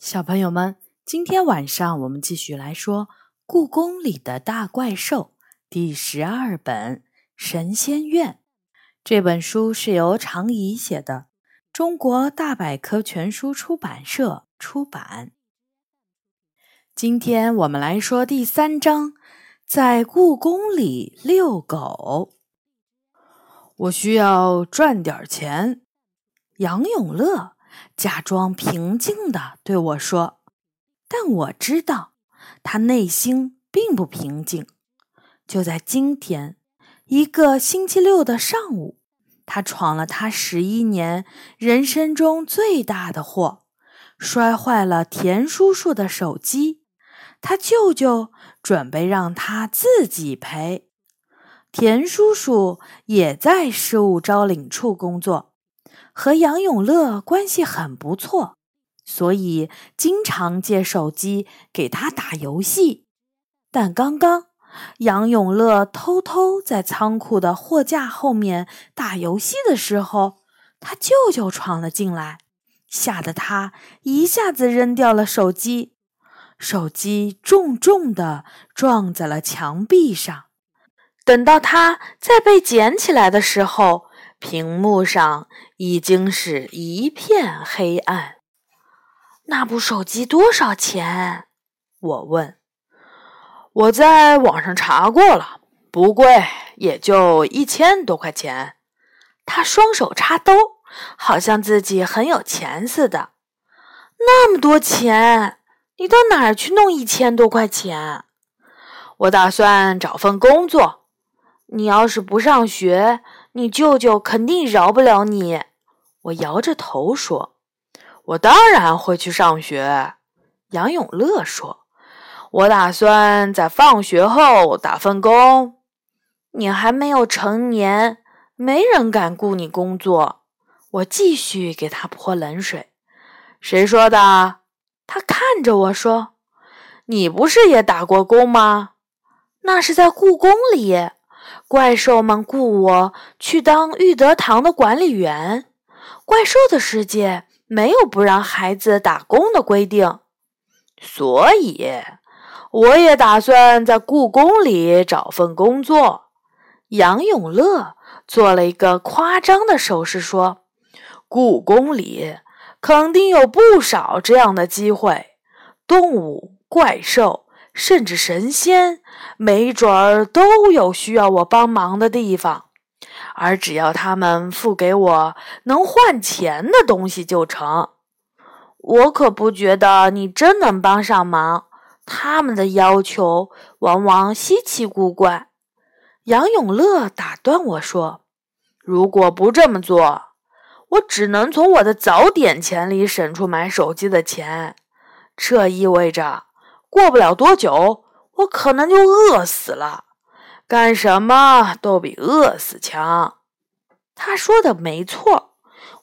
小朋友们，今天晚上我们继续来说《故宫里的大怪兽》第十二本《神仙院》。这本书是由常怡写的，中国大百科全书出版社出版。今天我们来说第三章，在故宫里遛狗。我需要赚点钱。杨永乐。假装平静地对我说：“但我知道，他内心并不平静。就在今天，一个星期六的上午，他闯了他十一年人生中最大的祸，摔坏了田叔叔的手机。他舅舅准备让他自己赔。田叔叔也在事务招领处工作。”和杨永乐关系很不错，所以经常借手机给他打游戏。但刚刚杨永乐偷偷在仓库的货架后面打游戏的时候，他舅舅闯了进来，吓得他一下子扔掉了手机，手机重重地撞在了墙壁上。等到他再被捡起来的时候，屏幕上已经是一片黑暗。那部手机多少钱？我问。我在网上查过了，不贵，也就一千多块钱。他双手插兜，好像自己很有钱似的。那么多钱，你到哪儿去弄一千多块钱？我打算找份工作。你要是不上学。你舅舅肯定饶不了你，我摇着头说：“我当然会去上学。”杨永乐说：“我打算在放学后打份工。”你还没有成年，没人敢雇你工作。我继续给他泼冷水。谁说的？他看着我说：“你不是也打过工吗？那是在故宫里。”怪兽们雇我去当玉德堂的管理员。怪兽的世界没有不让孩子打工的规定，所以我也打算在故宫里找份工作。杨永乐做了一个夸张的手势，说：“故宫里肯定有不少这样的机会，动物、怪兽。”甚至神仙，没准儿都有需要我帮忙的地方，而只要他们付给我能换钱的东西就成。我可不觉得你真能帮上忙，他们的要求往往稀奇古怪。杨永乐打断我说：“如果不这么做，我只能从我的早点钱里省出买手机的钱，这意味着……”过不了多久，我可能就饿死了。干什么都比饿死强。他说的没错。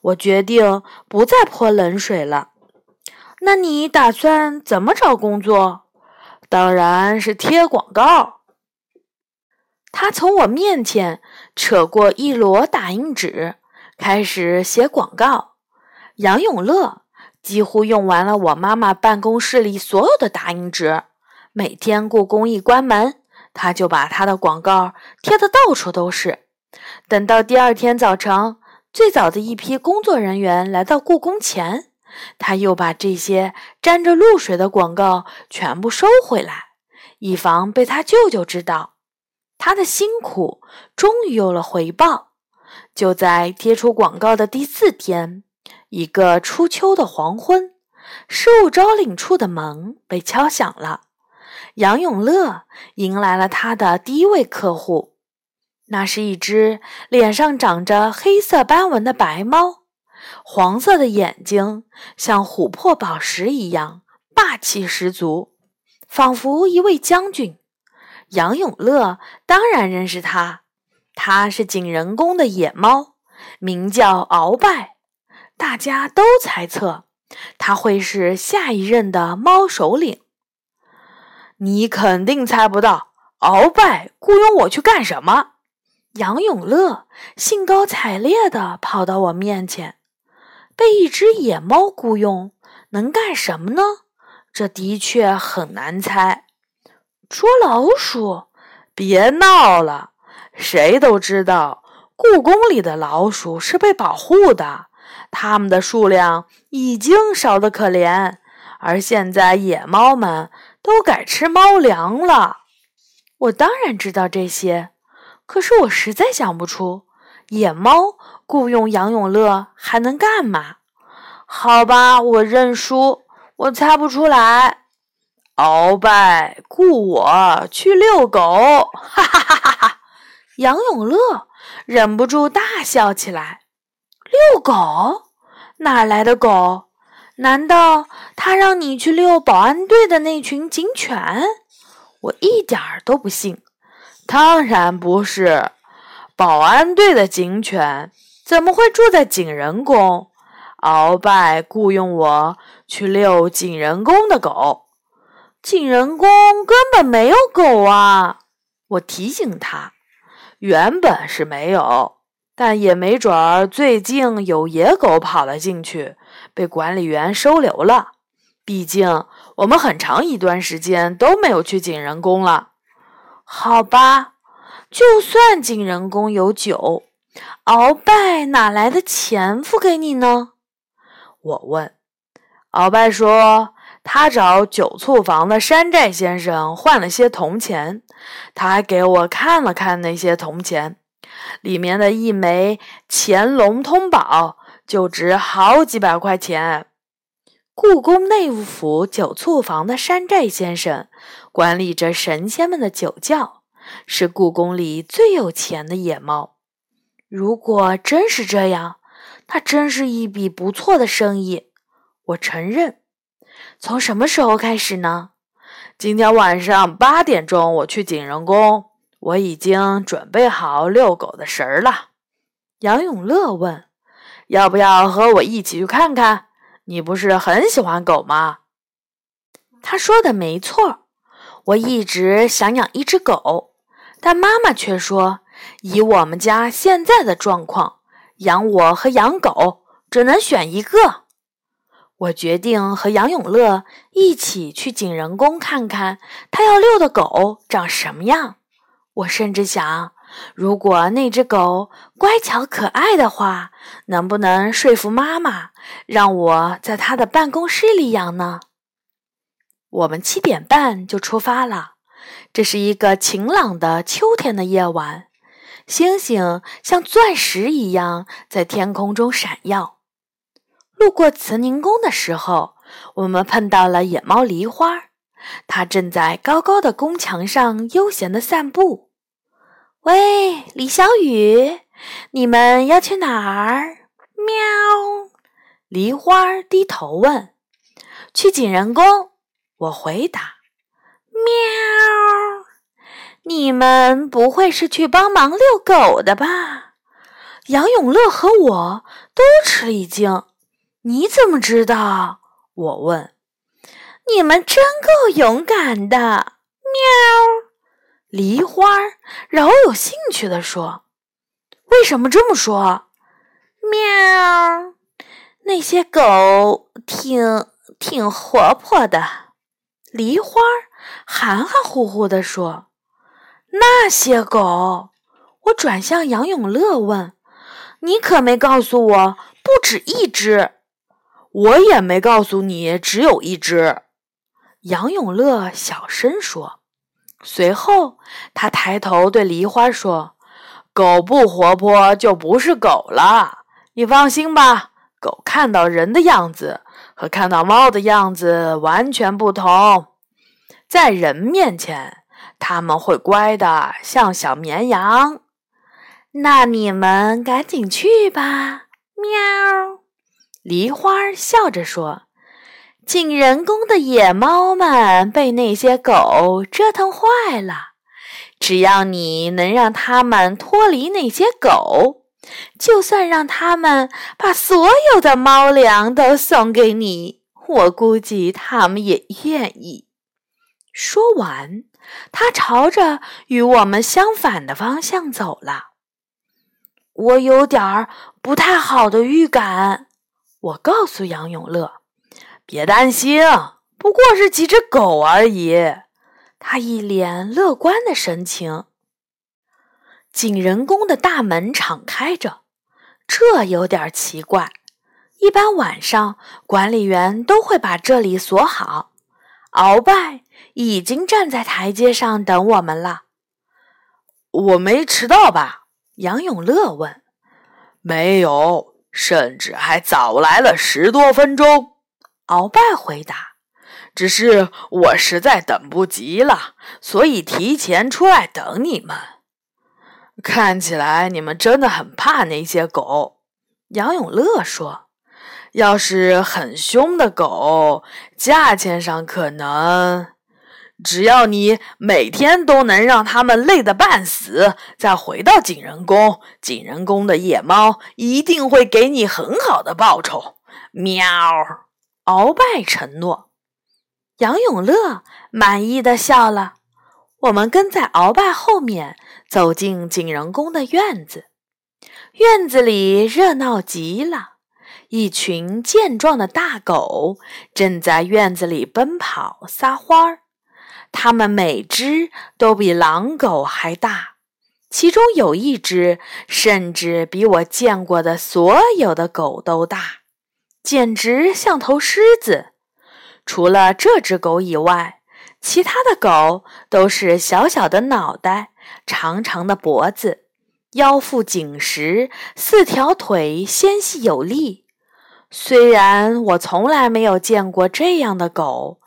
我决定不再泼冷水了。那你打算怎么找工作？当然是贴广告。他从我面前扯过一摞打印纸，开始写广告。杨永乐。几乎用完了我妈妈办公室里所有的打印纸。每天故宫一关门，他就把他的广告贴得到处都是。等到第二天早晨，最早的一批工作人员来到故宫前，他又把这些沾着露水的广告全部收回来，以防被他舅舅知道。他的辛苦终于有了回报。就在贴出广告的第四天。一个初秋的黄昏，事务招领处的门被敲响了。杨永乐迎来了他的第一位客户，那是一只脸上长着黑色斑纹的白猫，黄色的眼睛像琥珀宝石一样霸气十足，仿佛一位将军。杨永乐当然认识他，他是景仁宫的野猫，名叫鳌拜。大家都猜测他会是下一任的猫首领。你肯定猜不到，鳌拜雇佣我去干什么？杨永乐兴高采烈地跑到我面前。被一只野猫雇佣，能干什么呢？这的确很难猜。捉老鼠？别闹了！谁都知道，故宫里的老鼠是被保护的，它们的数量已经少得可怜。而现在，野猫们都改吃猫粮了。我当然知道这些，可是我实在想不出，野猫雇佣杨永乐还能干嘛？好吧，我认输，我猜不出来。鳌拜雇我去遛狗，哈哈哈哈哈！杨永乐忍不住大笑起来。遛狗？哪来的狗？难道他让你去遛保安队的那群警犬？我一点儿都不信。当然不是，保安队的警犬怎么会住在景仁宫？鳌拜雇佣我去遛景仁宫的狗。景仁宫根本没有狗啊！我提醒他，原本是没有，但也没准儿最近有野狗跑了进去，被管理员收留了。毕竟我们很长一段时间都没有去景仁宫了。好吧，就算景仁宫有酒，鳌拜哪来的钱付给你呢？我问。鳌拜说。他找酒醋房的山寨先生换了些铜钱，他还给我看了看那些铜钱，里面的一枚乾隆通宝就值好几百块钱。故宫内务府酒醋房的山寨先生管理着神仙们的酒窖，是故宫里最有钱的野猫。如果真是这样，那真是一笔不错的生意。我承认。从什么时候开始呢？今天晚上八点钟，我去景仁宫，我已经准备好遛狗的绳儿了。杨永乐问：“要不要和我一起去看看？你不是很喜欢狗吗？”他说的没错，我一直想养一只狗，但妈妈却说，以我们家现在的状况，养我和养狗只能选一个。我决定和杨永乐一起去景仁宫看看他要遛的狗长什么样。我甚至想，如果那只狗乖巧可爱的话，能不能说服妈妈让我在她的办公室里养呢？我们七点半就出发了。这是一个晴朗的秋天的夜晚，星星像钻石一样在天空中闪耀。路过慈宁宫的时候，我们碰到了野猫梨花，它正在高高的宫墙上悠闲地散步。喂，李小雨，你们要去哪儿？喵！梨花低头问。去景仁宫，我回答。喵！你们不会是去帮忙遛狗的吧？杨永乐和我都吃了一惊。你怎么知道？我问。你们真够勇敢的，喵！梨花饶有兴趣地说：“为什么这么说？”喵！那些狗挺挺活泼的。梨花含含糊糊地说：“那些狗。”我转向杨永乐问：“你可没告诉我不止一只？”我也没告诉你，只有一只。杨永乐小声说。随后，他抬头对梨花说：“狗不活泼就不是狗了。你放心吧，狗看到人的样子和看到猫的样子完全不同。在人面前，他们会乖的像小绵羊。那你们赶紧去吧，喵。”梨花笑着说：“景仁宫的野猫们被那些狗折腾坏了。只要你能让他们脱离那些狗，就算让他们把所有的猫粮都送给你，我估计他们也愿意。”说完，他朝着与我们相反的方向走了。我有点儿不太好的预感。我告诉杨永乐，别担心，不过是几只狗而已。他一脸乐观的神情。景仁宫的大门敞开着，这有点奇怪。一般晚上，管理员都会把这里锁好。鳌拜已经站在台阶上等我们了。我没迟到吧？杨永乐问。没有，甚至还早来了十多分钟。鳌拜回答。只是我实在等不及了，所以提前出来等你们。看起来你们真的很怕那些狗。杨永乐说。要是很凶的狗，价钱上可能……只要你每天都能让它们累得半死，再回到景仁宫，景仁宫的夜猫一定会给你很好的报酬。喵！鳌拜承诺。杨永乐满意的笑了。我们跟在鳌拜后面走进景仁宫的院子，院子里热闹极了。一群健壮的大狗正在院子里奔跑撒欢儿，它们每只都比狼狗还大，其中有一只甚至比我见过的所有的狗都大，简直像头狮子。除了这只狗以外，其他的狗都是小小的脑袋、长长的脖子、腰腹紧实、四条腿纤细有力。虽然我从来没有见过这样的狗，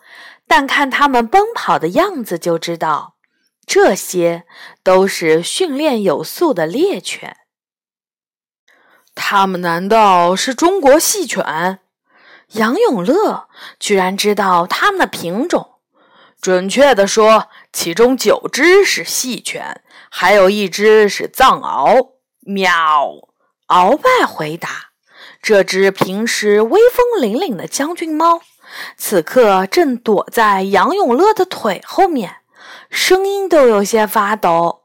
但看它们奔跑的样子就知道，这些都是训练有素的猎犬。它们难道是中国细犬？杨永乐居然知道它们的品种。准确地说，其中九只是细犬，还有一只是藏獒。喵！鳌拜回答。这只平时威风凛凛的将军猫，此刻正躲在杨永乐的腿后面，声音都有些发抖。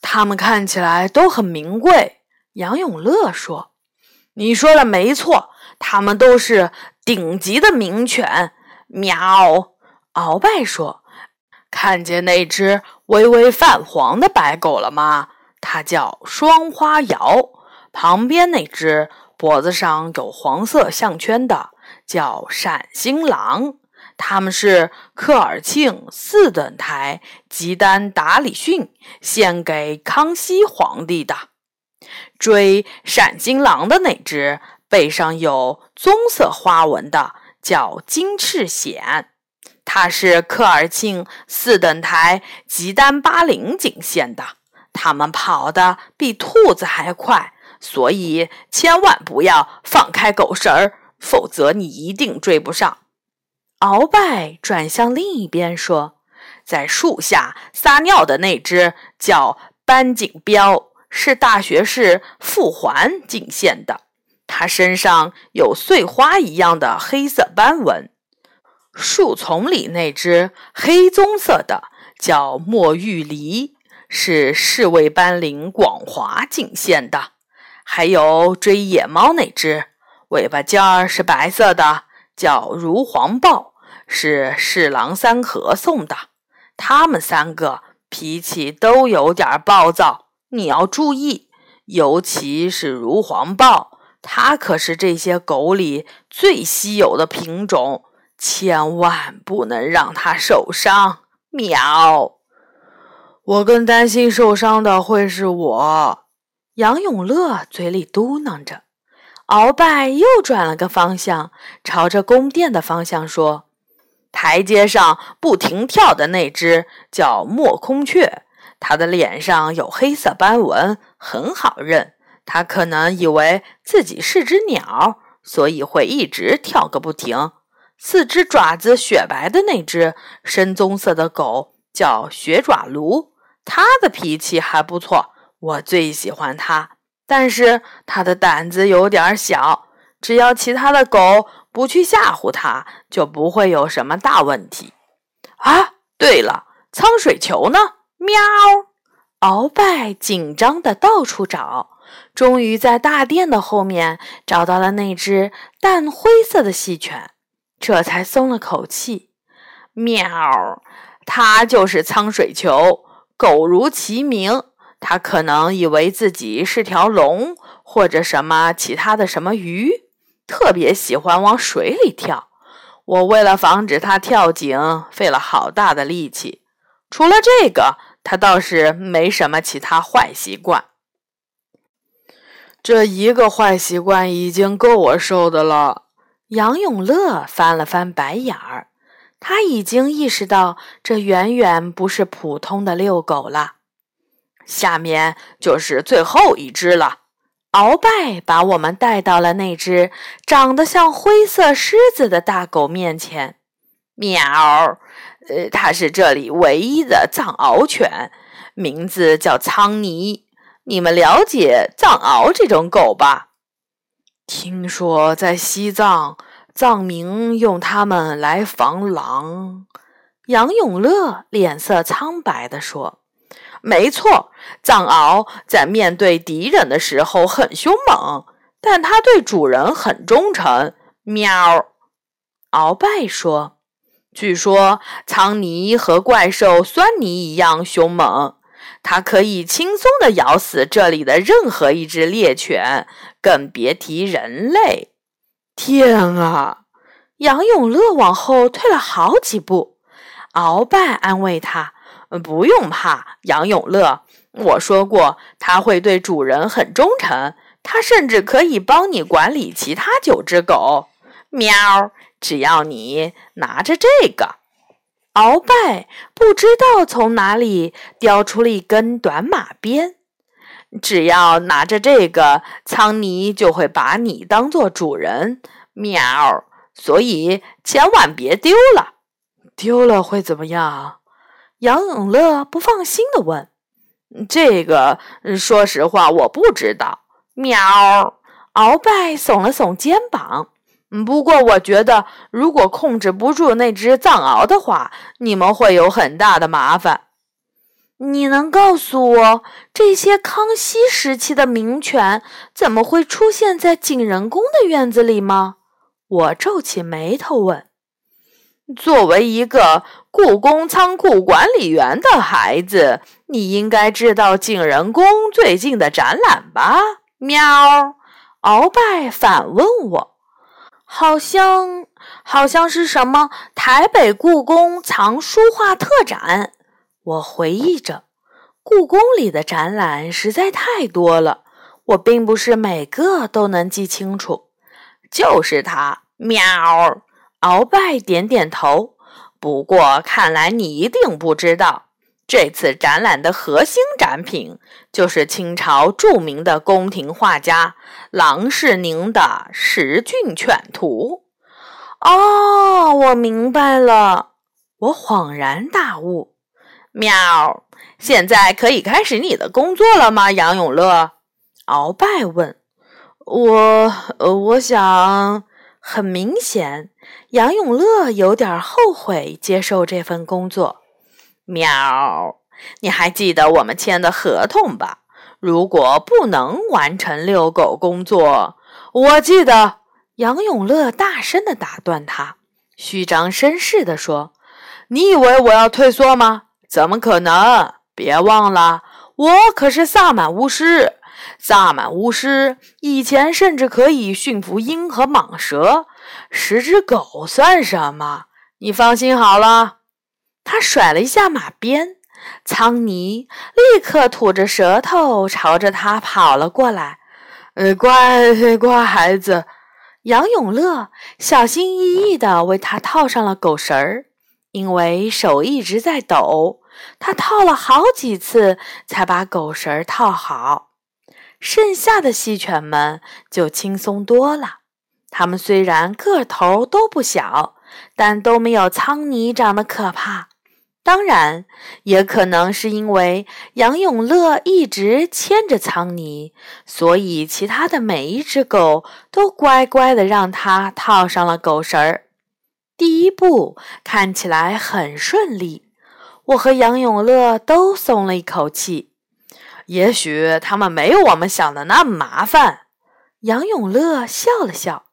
它们看起来都很名贵。杨永乐说：“你说的没错，它们都是顶级的名犬。”喵！鳌拜说：“看见那只微微泛黄的白狗了吗？它叫双花瑶。旁边那只。”脖子上有黄色项圈的叫闪星狼，他们是科尔沁四等台吉丹达里逊献给康熙皇帝的。追闪金狼的那只背上有棕色花纹的叫金翅显，它是科尔沁四等台吉丹巴林景献的。它们跑得比兔子还快。所以千万不要放开狗绳儿，否则你一定追不上。鳌拜转向另一边说：“在树下撒尿的那只叫斑锦彪，是大学士傅环进献的。它身上有碎花一样的黑色斑纹。树丛里那只黑棕色的叫墨玉梨，是侍卫斑羚广华进献的。”还有追野猫那只，尾巴尖儿是白色的，叫如黄豹，是侍郎三合送的。他们三个脾气都有点暴躁，你要注意，尤其是如黄豹，它可是这些狗里最稀有的品种，千万不能让它受伤。喵！我更担心受伤的会是我。杨永乐嘴里嘟囔着，鳌拜又转了个方向，朝着宫殿的方向说：“台阶上不停跳的那只叫墨空雀，它的脸上有黑色斑纹，很好认。它可能以为自己是只鸟，所以会一直跳个不停。四只爪子雪白的那只深棕色的狗叫雪爪卢，它的脾气还不错。”我最喜欢它，但是它的胆子有点小。只要其他的狗不去吓唬它，就不会有什么大问题。啊，对了，苍水球呢？喵！鳌拜紧张的到处找，终于在大殿的后面找到了那只淡灰色的细犬。这才松了口气。喵，它就是苍水球，狗如其名。它可能以为自己是条龙，或者什么其他的什么鱼，特别喜欢往水里跳。我为了防止它跳井，费了好大的力气。除了这个，它倒是没什么其他坏习惯。这一个坏习惯已经够我受的了。杨永乐翻了翻白眼儿，他已经意识到这远远不是普通的遛狗了。下面就是最后一只了。鳌拜把我们带到了那只长得像灰色狮子的大狗面前。喵，呃，它是这里唯一的藏獒犬，名字叫苍尼。你们了解藏獒这种狗吧？听说在西藏，藏民用它们来防狼。杨永乐脸色苍白地说：“没错，藏獒在面对敌人的时候很凶猛，但它对主人很忠诚。”喵，鳌拜说：“据说苍尼和怪兽酸尼一样凶猛。”它可以轻松地咬死这里的任何一只猎犬，更别提人类。天啊！杨永乐往后退了好几步。鳌拜安慰他：“不用怕，杨永乐，我说过他会对主人很忠诚，他甚至可以帮你管理其他九只狗。”喵！只要你拿着这个。鳌拜不知道从哪里叼出了一根短马鞭，只要拿着这个，苍尼就会把你当做主人。喵！所以千万别丢了，丢了会怎么样？杨永乐不放心地问。这个，说实话，我不知道。喵！鳌拜耸了耸肩膀。不过，我觉得如果控制不住那只藏獒的话，你们会有很大的麻烦。你能告诉我，这些康熙时期的名犬怎么会出现在景仁宫的院子里吗？我皱起眉头问。作为一个故宫仓库管理员的孩子，你应该知道景仁宫最近的展览吧？喵！鳌拜反问我。好像好像是什么台北故宫藏书画特展，我回忆着，故宫里的展览实在太多了，我并不是每个都能记清楚。就是它，喵！鳌拜点点头。不过看来你一定不知道。这次展览的核心展品就是清朝著名的宫廷画家郎世宁的《十骏犬图》。哦，我明白了，我恍然大悟。喵！现在可以开始你的工作了吗，杨永乐？鳌拜问。我，我想，很明显，杨永乐有点后悔接受这份工作。喵！你还记得我们签的合同吧？如果不能完成遛狗工作，我记得。杨永乐大声的打断他，虚张声势的说：“你以为我要退缩吗？怎么可能？别忘了，我可是萨满巫师。萨满巫师以前甚至可以驯服鹰和蟒蛇，十只狗算什么？你放心好了。”他甩了一下马鞭，苍尼立刻吐着舌头朝着他跑了过来。呃，乖乖孩子，杨永乐小心翼翼地为他套上了狗绳儿，因为手一直在抖，他套了好几次才把狗绳儿套好。剩下的细犬们就轻松多了，它们虽然个头都不小，但都没有苍尼长得可怕。当然，也可能是因为杨永乐一直牵着苍尼，所以其他的每一只狗都乖乖的让他套上了狗绳儿。第一步看起来很顺利，我和杨永乐都松了一口气。也许他们没有我们想的那么麻烦。杨永乐笑了笑，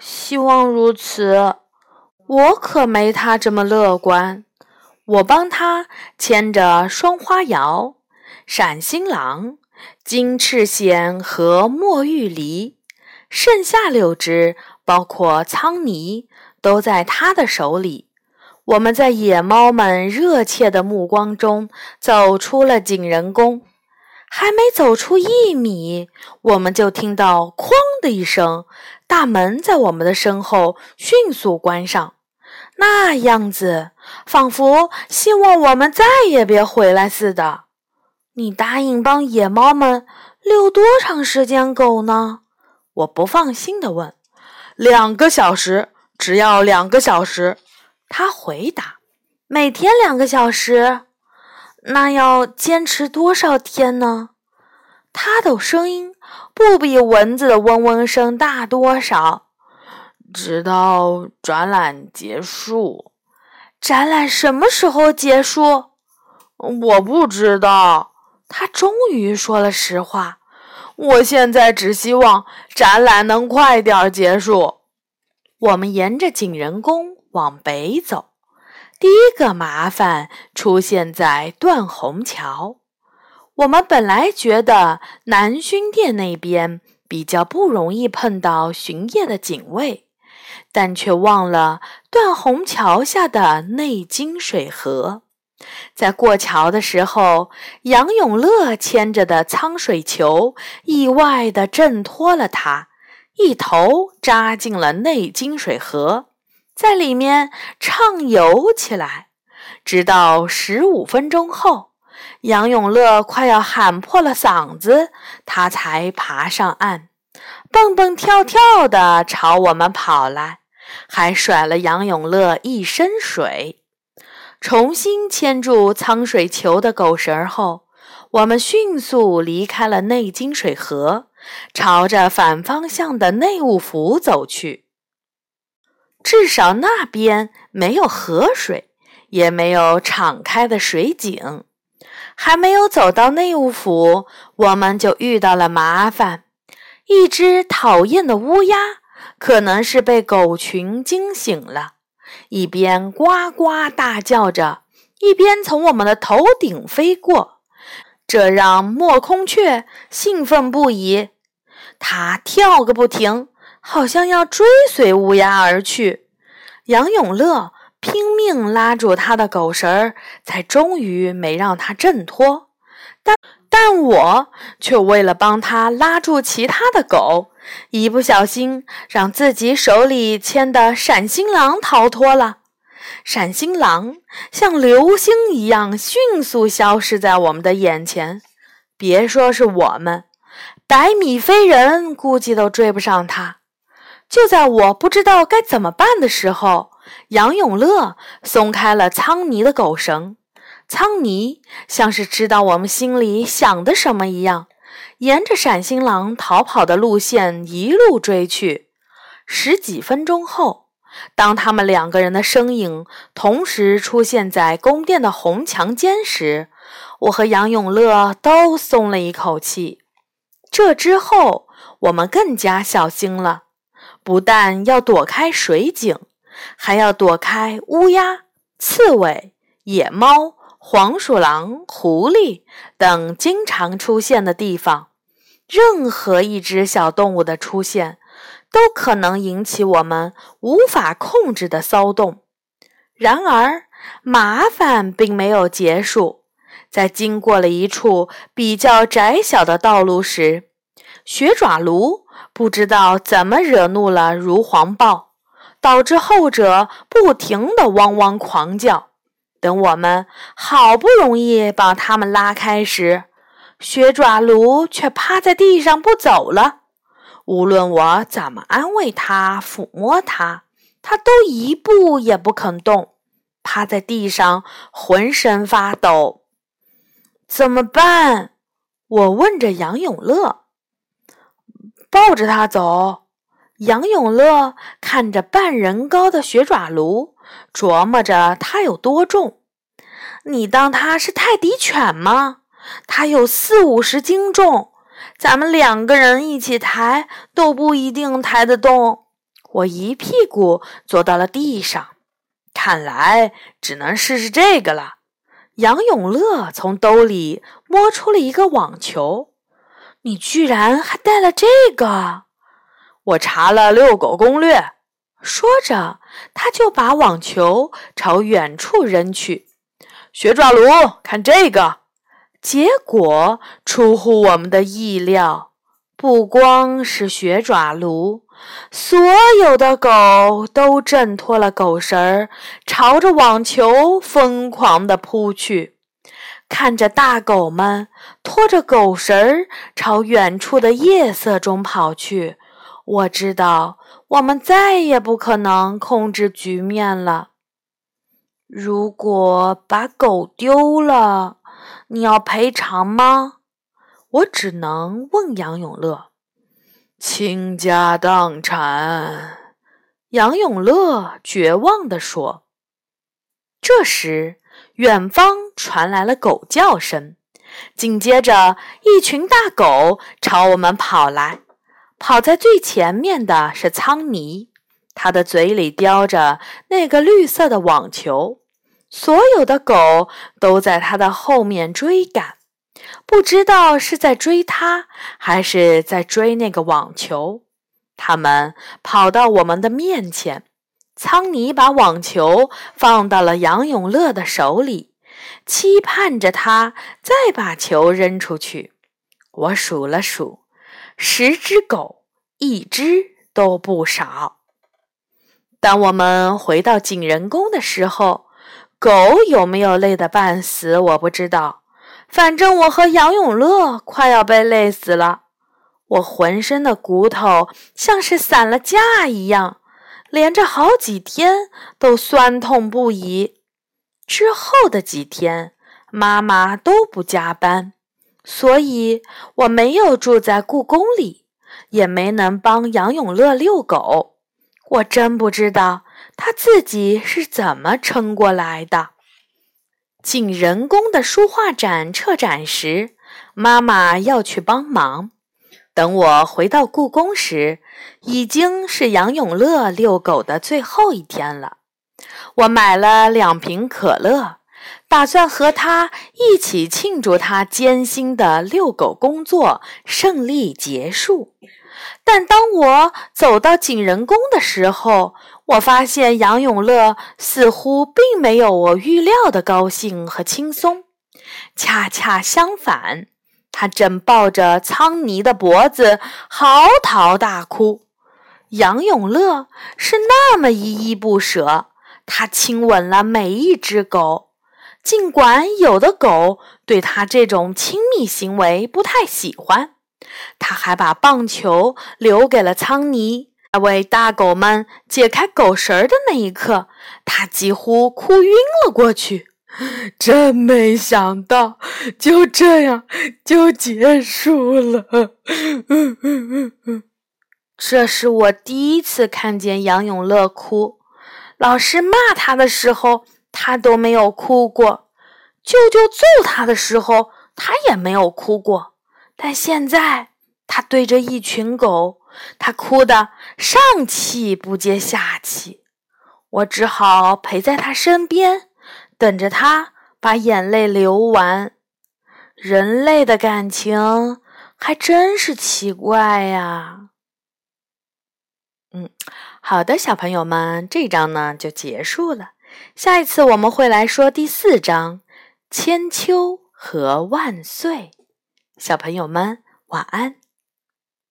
希望如此。我可没他这么乐观。我帮他牵着双花瑶、闪星狼、金翅藓和墨玉梨，剩下六只，包括苍泥，都在他的手里。我们在野猫们热切的目光中走出了景仁宫，还没走出一米，我们就听到“哐”的一声，大门在我们的身后迅速关上。那样子，仿佛希望我们再也别回来似的。你答应帮野猫们遛多长时间狗呢？我不放心地问。两个小时，只要两个小时。他回答。每天两个小时，那要坚持多少天呢？他的声音不比蚊子的嗡嗡声大多少。直到展览结束。展览什么时候结束？我不知道。他终于说了实话。我现在只希望展览能快点结束。我们沿着景仁宫往北走。第一个麻烦出现在断虹桥。我们本来觉得南薰殿那边比较不容易碰到巡夜的警卫。但却忘了断虹桥下的内金水河，在过桥的时候，杨永乐牵着的苍水球意外地挣脱了他，一头扎进了内金水河，在里面畅游起来，直到十五分钟后，杨永乐快要喊破了嗓子，他才爬上岸。蹦蹦跳跳地朝我们跑来，还甩了杨永乐一身水。重新牵住苍水球的狗绳后，我们迅速离开了内金水河，朝着反方向的内务府走去。至少那边没有河水，也没有敞开的水井。还没有走到内务府，我们就遇到了麻烦。一只讨厌的乌鸦，可能是被狗群惊醒了，一边呱呱大叫着，一边从我们的头顶飞过，这让莫空雀兴奋不已。它跳个不停，好像要追随乌鸦而去。杨永乐拼命拉住他的狗绳儿，才终于没让它挣脱。但我却为了帮他拉住其他的狗，一不小心让自己手里牵的闪星狼逃脱了。闪星狼像流星一样迅速消失在我们的眼前，别说是我们，百米飞人估计都追不上他。就在我不知道该怎么办的时候，杨永乐松开了苍泥的狗绳。苍泥像是知道我们心里想的什么一样，沿着闪星狼逃跑的路线一路追去。十几分钟后，当他们两个人的身影同时出现在宫殿的红墙间时，我和杨永乐都松了一口气。这之后，我们更加小心了，不但要躲开水井，还要躲开乌鸦、刺猬、野猫。黄鼠狼、狐狸等经常出现的地方，任何一只小动物的出现，都可能引起我们无法控制的骚动。然而，麻烦并没有结束。在经过了一处比较窄小的道路时，雪爪卢不知道怎么惹怒了如黄豹，导致后者不停地汪汪狂叫。等我们好不容易把他们拉开时，雪爪卢却趴在地上不走了。无论我怎么安慰他、抚摸他，他都一步也不肯动，趴在地上浑身发抖。怎么办？我问着杨永乐。抱着他走。杨永乐看着半人高的雪爪卢。琢磨着它有多重，你当它是泰迪犬吗？它有四五十斤重，咱们两个人一起抬都不一定抬得动。我一屁股坐到了地上，看来只能试试这个了。杨永乐从兜里摸出了一个网球，你居然还带了这个？我查了遛狗攻略。说着，他就把网球朝远处扔去。雪爪炉，看这个！结果出乎我们的意料，不光是雪爪炉，所有的狗都挣脱了狗绳儿，朝着网球疯狂地扑去。看着大狗们拖着狗绳儿朝远处的夜色中跑去，我知道我们再也不可能控制局面了。如果把狗丢了，你要赔偿吗？我只能问杨永乐。倾家荡产，杨永乐绝望地说。这时，远方传来了狗叫声，紧接着一群大狗朝我们跑来。跑在最前面的是苍尼，他的嘴里叼着那个绿色的网球。所有的狗都在他的后面追赶，不知道是在追他，还是在追那个网球。它们跑到我们的面前，苍尼把网球放到了杨永乐的手里，期盼着他再把球扔出去。我数了数，十只狗，一只都不少。当我们回到景仁宫的时候，狗有没有累得半死？我不知道。反正我和杨永乐快要被累死了，我浑身的骨头像是散了架一样，连着好几天都酸痛不已。之后的几天，妈妈都不加班，所以我没有住在故宫里，也没能帮杨永乐遛狗。我真不知道。他自己是怎么撑过来的？景仁宫的书画展撤展时，妈妈要去帮忙。等我回到故宫时，已经是杨永乐遛狗的最后一天了。我买了两瓶可乐，打算和他一起庆祝他艰辛的遛狗工作胜利结束。但当我走到景仁宫的时候，我发现杨永乐似乎并没有我预料的高兴和轻松，恰恰相反，他正抱着苍尼的脖子嚎啕大哭。杨永乐是那么依依不舍，他亲吻了每一只狗，尽管有的狗对他这种亲密行为不太喜欢，他还把棒球留给了苍尼。在为大狗们解开狗绳的那一刻，他几乎哭晕了过去。真没想到，就这样就结束了。这是我第一次看见杨永乐哭。老师骂他的时候，他都没有哭过；舅舅揍他的时候，他也没有哭过。但现在，他对着一群狗。他哭得上气不接下气，我只好陪在他身边，等着他把眼泪流完。人类的感情还真是奇怪呀。嗯，好的，小朋友们，这章呢就结束了。下一次我们会来说第四章《千秋和万岁》。小朋友们，晚安。